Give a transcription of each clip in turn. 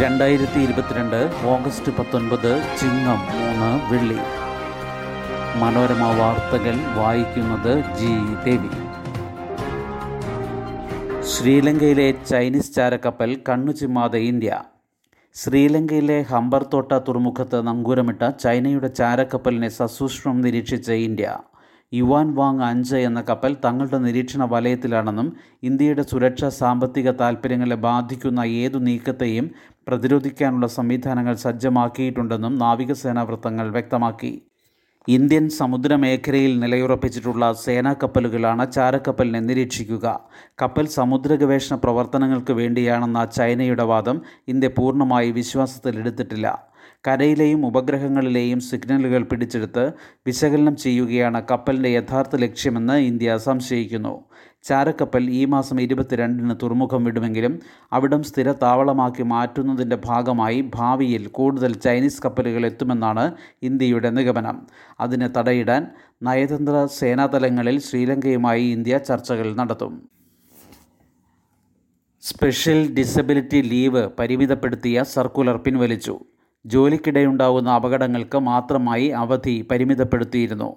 രണ്ടായിരത്തി ഇരുപത്തിരണ്ട് ഓഗസ്റ്റ് പത്തൊൻപത് ചിങ്ങം മൂന്ന് വെള്ളി. മനോരമ വാർത്തകൾ വായിക്കുന്നത് ജി. ദേവി. ശ്രീലങ്കയിലെ ചൈനീസ് ചാരക്കപ്പൽ കണ്ണുചിമ്മാതെ ഇന്ത്യ. ശ്രീലങ്കയിലെ ഹംബർത്തോട്ട തുറമുഖത്ത് നങ്കൂരമിട്ട ചൈനയുടെ ചാരക്കപ്പലിനെ സസൂക്ഷ്മം നിരീക്ഷിച്ച ഇന്ത്യ. യുവാൻ വാങ് അഞ്ച് എന്ന കപ്പൽ തങ്ങളുടെ നിരീക്ഷണ വലയത്തിലാണെന്നും ഇന്ത്യയുടെ സുരക്ഷാ സാമ്പത്തിക താൽപ്പര്യങ്ങളെ ബാധിക്കുന്ന ഏതു നീക്കത്തെയും പ്രതിരോധിക്കാനുള്ള സംവിധാനങ്ങൾ സജ്ജമാക്കിയിട്ടുണ്ടെന്നും നാവികസേനാ വൃത്തങ്ങൾ വ്യക്തമാക്കി. ഇന്ത്യൻ സമുദ്രമേഖലയിൽ നിലയുറപ്പിച്ചിട്ടുള്ള സേനാ കപ്പലുകളാണ് ചാരക്കപ്പലിനെ നിരീക്ഷിക്കുക. കപ്പൽ സമുദ്ര ഗവേഷണ പ്രവർത്തനങ്ങൾക്ക് വേണ്ടിയാണെന്ന ചൈനയുടെ വാദം ഇന്ത്യ പൂർണമായി വിശ്വാസത്തിലെടുത്തിട്ടില്ല. കരയിലെയും ഉപഗ്രഹങ്ങളിലെയും സിഗ്നലുകൾ പിടിച്ചെടുത്ത് വിശകലനം ചെയ്യുകയാണ് കപ്പലിന്റെ യഥാർത്ഥ ലക്ഷ്യമെന്ന് ഇന്ത്യ സംശയിക്കുന്നു. ചാരക്കപ്പൽ ഈ മാസം ഇരുപത്തിരണ്ടിന് തുറമുഖം വിടുമെങ്കിലും അവിടം സ്ഥിര താവളമാക്കി മാറ്റുന്നതിന്റെ ഭാഗമായി ഭാവിയിൽ കൂടുതൽ ചൈനീസ് കപ്പലുകൾ എത്തുമെന്നാണ് ഇന്ത്യയുടെ നിഗമനം. അതിന് തടയിടാൻ നയതന്ത്ര സേനാതലങ്ങളിൽ ശ്രീലങ്കയുമായി ഇന്ത്യ ചർച്ചകൾ നടത്തും. സ്പെഷ്യൽ ഡിസബിലിറ്റി ലീവ് പരിമിതപ്പെടുത്തിയ സർക്കുലർ പിൻവലിച്ചു. ജോലിക്കിടെയുണ്ടാകുന്ന അപകടങ്ങൾക്ക് മാത്രമായി അവധി പരിമിതപ്പെടുത്തിയിരുന്നു.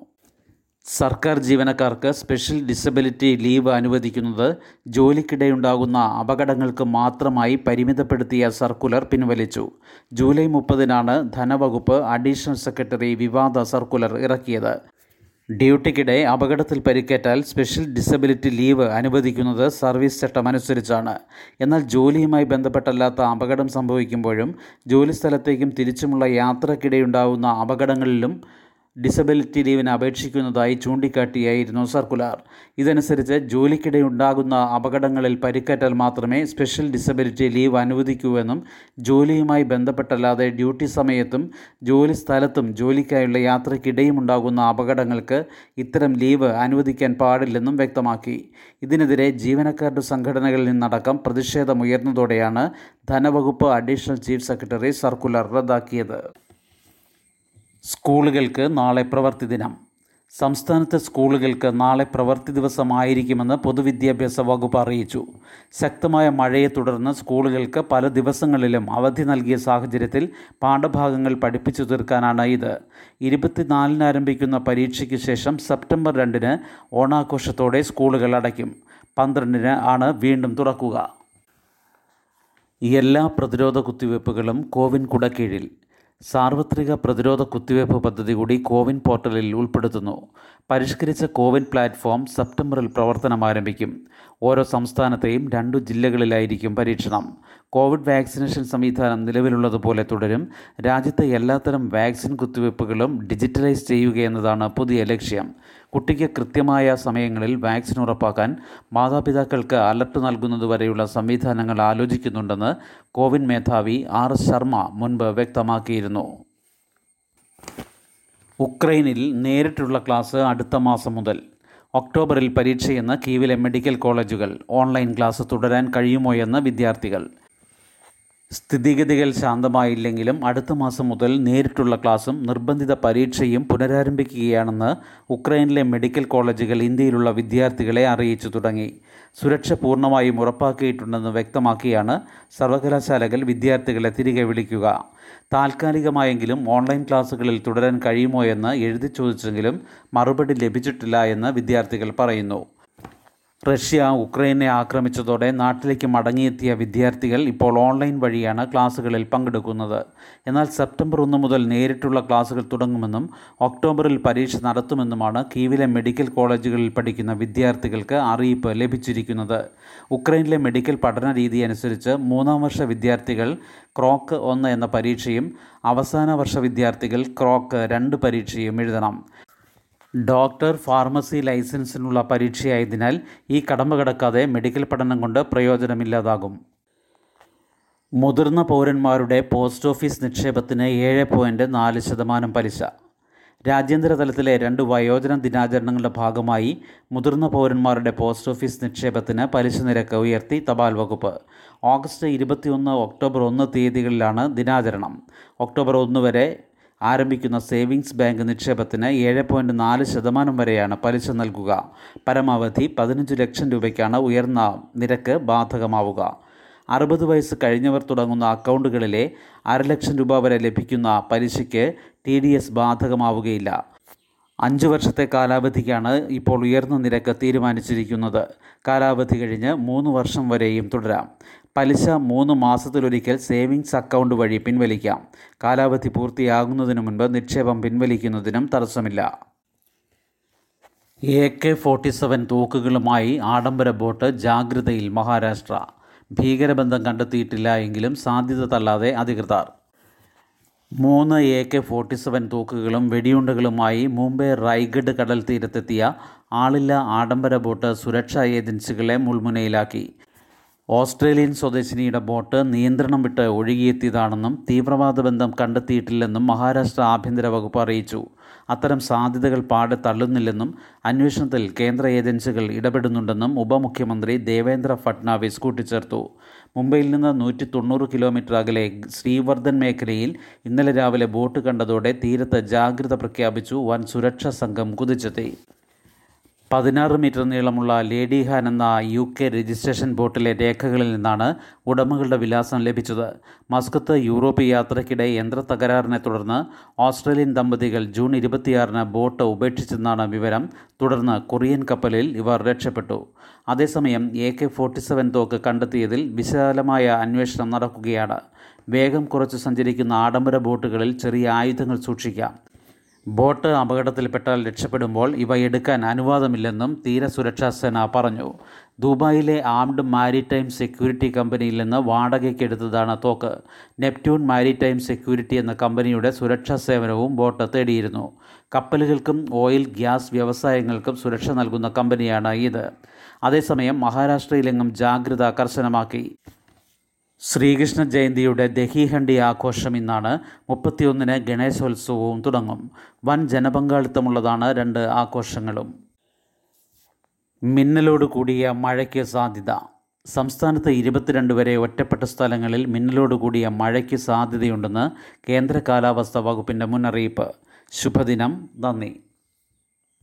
സർക്കാർ ജീവനക്കാർക്ക് സ്പെഷ്യൽ ഡിസബിലിറ്റി ലീവ് അനുവദിക്കുന്നത് ജോലിക്കിടെയുണ്ടാകുന്ന അപകടങ്ങൾക്ക് മാത്രമായി പരിമിതപ്പെടുത്തിയ സർക്കുലർ പിൻവലിച്ചു. ജൂലൈ മുപ്പതിനാണ് ധനവകുപ്പ് അഡീഷണൽ സെക്രട്ടറി വിവാദ സർക്കുലർ ഇറക്കിയത്. ഡ്യൂട്ടിക്കിടെ അപകടത്തിൽ പരിക്കേറ്റാൽ സ്പെഷ്യൽ ഡിസബിലിറ്റി ലീവ് അനുവദിക്കുന്നത് സർവീസ് ചട്ടമനുസരിച്ചാണ്. എന്നാൽ ജോലിയുമായി ബന്ധപ്പെട്ടല്ലാത്ത അപകടം സംഭവിക്കുമ്പോഴും ജോലിസ്ഥലത്തേക്കും തിരിച്ചുമുള്ള യാത്രക്കിടെയുണ്ടാവുന്ന അപകടങ്ങളിലും ഡിസബിലിറ്റി ലീവിന് അപേക്ഷിക്കുന്നതായി ചൂണ്ടിക്കാട്ടിയായിരുന്നു സർക്കുലർ. ഇതനുസരിച്ച് ജോലിക്കിടെ ഉണ്ടാകുന്ന അപകടങ്ങളിൽ പരിക്കേറ്റാൽ മാത്രമേ സ്പെഷ്യൽ ഡിസബിലിറ്റി ലീവ് അനുവദിക്കൂവെന്നും ജോലിയുമായി ബന്ധപ്പെട്ടല്ലാതെ ഡ്യൂട്ടി സമയത്തും ജോലി സ്ഥലത്തും ജോലിക്കായുള്ള യാത്രയ്ക്കിടെയും ഉണ്ടാകുന്ന അപകടങ്ങൾക്ക് ഇത്തരം ലീവ് അനുവദിക്കാൻ പാടില്ലെന്നും വ്യക്തമാക്കി. ഇതിനെതിരെ ജീവനക്കാരുടെ സംഘടനകളിൽ നിന്നടക്കം പ്രതിഷേധമുയർന്നതോടെയാണ് ധനവകുപ്പ് അഡീഷണൽ ചീഫ് സെക്രട്ടറി സർക്കുലർ റദ്ദാക്കിയത്. സ്കൂളുകൾക്ക് നാളെ പ്രവൃത്തി ദിനം. സംസ്ഥാനത്തെ സ്കൂളുകൾക്ക് നാളെ പ്രവൃത്തി ദിവസമായിരിക്കുമെന്ന് പൊതുവിദ്യാഭ്യാസ വകുപ്പ് അറിയിച്ചു. ശക്തമായ മഴയെ തുടർന്ന് സ്കൂളുകൾക്ക് പല ദിവസങ്ങളിലും അവധി നൽകിയ സാഹചര്യത്തിൽ പാഠഭാഗങ്ങൾ പഠിപ്പിച്ചു തീർക്കാനാണ് ഇത്. ഇരുപത്തിനാലിന് ആരംഭിക്കുന്ന പരീക്ഷയ്ക്ക് ശേഷം സെപ്റ്റംബർ രണ്ടിന് ഓണാഘോഷത്തോടെ സ്കൂളുകൾ അടയ്ക്കും. പന്ത്രണ്ടിന് ആണ് വീണ്ടും തുറക്കുക. എല്ലാ പ്രതിരോധ കുത്തിവയ്പ്പുകളും കോവിൻ കുടക്കീഴിൽ സാർവത്രിക പ്രതിരോധ കുത്തിവയ്പ് പദ്ധതി കൂടി കോവിൻ പോർട്ടലിൽ ഉൾപ്പെടുത്തുന്നു. പരിഷ്കരിച്ച കോവിൻ പ്ലാറ്റ്ഫോം സെപ്റ്റംബറിൽ പ്രവർത്തനം ആരംഭിക്കും. ഓരോ സംസ്ഥാനത്തെയും രണ്ടു ജില്ലകളിലായിരിക്കും പരീക്ഷണം. കോവിഡ് വാക്സിനേഷൻ സംവിധാനം നിലവിലുള്ളതുപോലെ തുടരും. രാജ്യത്തെ എല്ലാത്തരം വാക്സിൻ കുത്തിവയ്പ്പുകളും ഡിജിറ്റലൈസ് ചെയ്യുകയെന്നതാണ് പുതിയ ലക്ഷ്യം. കുട്ടിക്ക് കൃത്യമായ സമയങ്ങളിൽ വാക്സിൻ ഉറപ്പാക്കാൻ മാതാപിതാക്കൾക്ക് അലർട്ട് നൽകുന്നതുവരെയുള്ള സംവിധാനങ്ങൾ ആലോചിക്കുന്നുണ്ടെന്ന് കോവിൻ മേധാവി ആർ ശർമ്മ മുൻപ് വ്യക്തമാക്കിയിരുന്നു. ഉക്രൈനിൽ നേരിട്ടുള്ള ക്ലാസ് അടുത്ത മാസം മുതൽ ഒക്ടോബറിൽ പരീക്ഷയെന്ന് കീവിലെ മെഡിക്കൽ കോളേജുകൾ ഓൺലൈൻ ക്ലാസ് തുടരാൻ കഴിയുമോ എന്ന് വിദ്യാർത്ഥികൾ സ്ഥിതിഗതികൾ ശാന്തമായില്ലെങ്കിലും അടുത്ത മാസം മുതൽ നേരിട്ടുള്ള ക്ലാസും നിർബന്ധിത പരീക്ഷയും പുനരാരംഭിക്കുകയാണെന്ന് ഉക്രൈനിലെ മെഡിക്കൽ കോളേജുകൾ ഇന്ത്യയിലുള്ള വിദ്യാർത്ഥികളെ അറിയിച്ചു തുടങ്ങി. സുരക്ഷ പൂർണമായും ഉറപ്പാക്കിയിട്ടുണ്ടെന്ന് വ്യക്തമാക്കിയാണ് സർവകലാശാലകൾ വിദ്യാർത്ഥികളെ തിരികെ വിളിക്കുക. താൽക്കാലികമായെങ്കിലും ഓൺലൈൻ ക്ലാസുകളിൽ തുടരാൻ കഴിയുമോ എന്ന് എഴുതി ചോദിച്ചെങ്കിലും മറുപടി ലഭിച്ചിട്ടില്ല എന്ന് വിദ്യാർത്ഥികൾ പറയുന്നു. റഷ്യ ഉക്രൈനെ ആക്രമിച്ചതോടെ നാട്ടിലേക്ക് മടങ്ങിയെത്തിയ വിദ്യാർത്ഥികൾ ഇപ്പോൾ ഓൺലൈൻ വഴിയാണ് ക്ലാസ്സുകളിൽ പങ്കെടുക്കുന്നത്. എന്നാൽ സെപ്റ്റംബർ ഒന്ന് മുതൽ നേരിട്ടുള്ള ക്ലാസ്സുകൾ തുടങ്ങുമെന്നും ഒക്ടോബറിൽ പരീക്ഷ നടത്തുമെന്നുമാണ് കീവിലെ മെഡിക്കൽ കോളേജുകളിൽ പഠിക്കുന്ന വിദ്യാർത്ഥികൾക്ക് അറിയിപ്പ് ലഭിച്ചിരിക്കുന്നത്. ഉക്രൈനിലെ മെഡിക്കൽ പഠന രീതി അനുസരിച്ച് മൂന്നാം വർഷ വിദ്യാർത്ഥികൾ ക്രോക്ക് ഒന്ന് എന്ന പരീക്ഷയും അവസാന വർഷ വിദ്യാർത്ഥികൾ ക്രോക്ക് രണ്ട് പരീക്ഷയും എഴുതണം. ഡോക്ടർ ഫാർമസി ലൈസൻസിനുള്ള പരീക്ഷയായതിനാൽ ഈ കടമ്പ കടക്കാതെ മെഡിക്കൽ പഠനം കൊണ്ട് പ്രയോജനമില്ലാതാകും. മുതിർന്ന പൗരന്മാരുടെ പോസ്റ്റ് ഓഫീസ് നിക്ഷേപത്തിന് ഏഴ് പോയിന്റ് നാല് ശതമാനം പലിശ. രാജ്യാന്തര തലത്തിലെ രണ്ട് വയോജന ദിനാചരണങ്ങളുടെ ഭാഗമായി മുതിർന്ന പൗരന്മാരുടെ പോസ്റ്റ് ഓഫീസ് നിക്ഷേപത്തിന് പലിശ നിരക്ക് ഉയർത്തി തപാൽ വകുപ്പ്. ഓഗസ്റ്റ് ഇരുപത്തിയൊന്ന് ഒക്ടോബർ ഒന്ന് തീയതികളിലാണ് ദിനാചരണം. ഒക്ടോബർ ഒന്ന് വരെ ആരംഭിക്കുന്ന സേവിങ്സ് ബാങ്ക് നിക്ഷേപത്തിന് ഏഴ് പോയിന്റ് നാല് ശതമാനം വരെയാണ് പലിശ നൽകുക. പരമാവധി പതിനഞ്ച് ലക്ഷം രൂപയ്ക്കാണ് ഉയർന്ന നിരക്ക് ബാധകമാവുക. അറുപത് വയസ്സ് കഴിഞ്ഞവർ തുടങ്ങുന്ന അക്കൗണ്ടുകളിലെ അരലക്ഷം രൂപ വരെ ലഭിക്കുന്ന പലിശയ്ക്ക് ടി ഡി എസ് ബാധകമാവുകയില്ല. അഞ്ച് വർഷത്തെ കാലാവധിക്കാണ് ഇപ്പോൾ ഉയർന്ന നിരക്ക് തീരുമാനിച്ചിരിക്കുന്നത്. കാലാവധി കഴിഞ്ഞ് മൂന്ന് വർഷം വരെയും തുടരാം. പലിശ മൂന്ന് മാസത്തിലൊരിക്കൽ സേവിങ്സ് അക്കൗണ്ട് വഴി പിൻവലിക്കാം. കാലാവധി പൂർത്തിയാകുന്നതിനു മുൻപ് നിക്ഷേപം പിൻവലിക്കുന്നതിനും തടസ്സമില്ല. എ കെ ഫോർട്ടി സെവൻ തോക്കുകളുമായി ആഡംബര ബോട്ട് ജാഗ്രതയിൽ മഹാരാഷ്ട്ര. ഭീകരബന്ധം കണ്ടെത്തിയിട്ടില്ല എങ്കിലും സാധ്യത തള്ളാതെ അധികൃതർ. മൂന്ന് എ കെ ഫോർട്ടി സെവൻ തോക്കുകളും വെടിയുണ്ടകളുമായി മുംബൈ റായ്ഗഡ് കടൽ തീരത്തെത്തിയ ആളില്ല ആഡംബര ബോട്ട് സുരക്ഷാ ഏജൻസികളെ മുൾമുനയിലാക്കി. ഓസ്ട്രേലിയൻ സ്വദേശിനിയുടെ ബോട്ട് നിയന്ത്രണം വിട്ട് ഒഴുകിയെത്തിയതാണെന്നും തീവ്രവാദ ബന്ധം കണ്ടെത്തിയിട്ടില്ലെന്നും മഹാരാഷ്ട്ര ആഭ്യന്തര വകുപ്പ് അറിയിച്ചു. അത്തരം സാധ്യതകൾ പാടെ തള്ളുന്നില്ലെന്നും അന്വേഷണത്തിൽ കേന്ദ്ര ഏജൻസികൾ ഇടപെടുന്നുണ്ടെന്നും ഉപമുഖ്യമന്ത്രി ദേവേന്ദ്ര ഫട്നാവിസ് കൂട്ടിച്ചേർത്തു. മുംബൈയിൽ നിന്ന് നൂറ്റി തൊണ്ണൂറ് കിലോമീറ്റർ അകലെ ശ്രീവർദ്ധൻ മേഖലയിൽ ഇന്നലെ രാവിലെ ബോട്ട് കണ്ടതോടെ തീരത്ത് ജാഗ്രത പ്രഖ്യാപിച്ചു. വൻ സുരക്ഷാ സംഘം കുതിച്ചെത്തി. പതിനാറ് മീറ്റർ നീളമുള്ള ലേഡി ഹാൻ എന്ന യു കെ രജിസ്ട്രേഷൻ ബോട്ടിലെ രേഖകളിൽ നിന്നാണ് ഉടമകളുടെ വിലാസം ലഭിച്ചത്. മസ്കത്ത് യൂറോപ്പ് യാത്രയ്ക്കിടെ യന്ത്ര തകരാറിനെ തുടർന്ന് ഓസ്ട്രേലിയൻ ദമ്പതികൾ ജൂൺ ഇരുപത്തിയാറിന് ബോട്ട് ഉപേക്ഷിച്ചെന്നാണ് വിവരം. തുടർന്ന് കൊറിയൻ കപ്പലിൽ ഇവർ രക്ഷപ്പെട്ടു. അതേസമയം എ കെ ഫോർട്ടി സെവൻ തോക്ക് കണ്ടെത്തിയതിൽ വിശാലമായ അന്വേഷണം നടക്കുകയാണ്. വേഗം കുറച്ച് സഞ്ചരിക്കുന്ന ആഡംബര ബോട്ടുകളിൽ ചെറിയ ആയുധങ്ങൾ സൂക്ഷിക്കാം. ബോട്ട് അപകടത്തിൽപ്പെട്ടാൽ രക്ഷപ്പെടുമ്പോൾ ഇവ എടുക്കാൻ അനുവാദമില്ലെന്നും തീരസുരക്ഷാ സേന പറഞ്ഞു. ദുബായിലെ ആംഡ് മാരിടൈം സെക്യൂരിറ്റി കമ്പനിയിൽ നിന്ന് വാടകയ്ക്കെടുത്തതാണ് തോക്ക്. നെപ്റ്റ്യൂൺ മാരിടൈം സെക്യൂരിറ്റി എന്ന കമ്പനിയുടെ സുരക്ഷാ സേവനവും ബോട്ട് തേടിയിരുന്നു. കപ്പലുകൾക്കും ഓയിൽ ഗ്യാസ് വ്യവസായങ്ങൾക്കും സുരക്ഷ നൽകുന്ന കമ്പനിയാണ് ഇത്. അതേസമയം മഹാരാഷ്ട്രയിലെങ്ങും ജാഗ്രത കർശനമാക്കി. ശ്രീകൃഷ്ണ ജയന്തിയുടെ ദഹിഹണ്ഡി ആഘോഷം ഇന്നാണ് മുപ്പത്തിയൊന്നിന് ഗണേശോത്സവവും തുടങ്ങും. വൻ ജനപങ്കാളിത്തമുള്ളതാണ് രണ്ട് ആഘോഷങ്ങളും. മിന്നലോട് കൂടിയ മഴയ്ക്ക് സാധ്യത. സംസ്ഥാനത്ത് ഇരുപത്തിരണ്ട് വരെ ഒറ്റപ്പെട്ട സ്ഥലങ്ങളിൽ മിന്നലോട് കൂടിയ മഴയ്ക്ക് സാധ്യതയുണ്ടെന്ന് കേന്ദ്ര കാലാവസ്ഥാ വകുപ്പിന്റെ മുന്നറിയിപ്പ്. ശുഭദിനം. നന്ദി.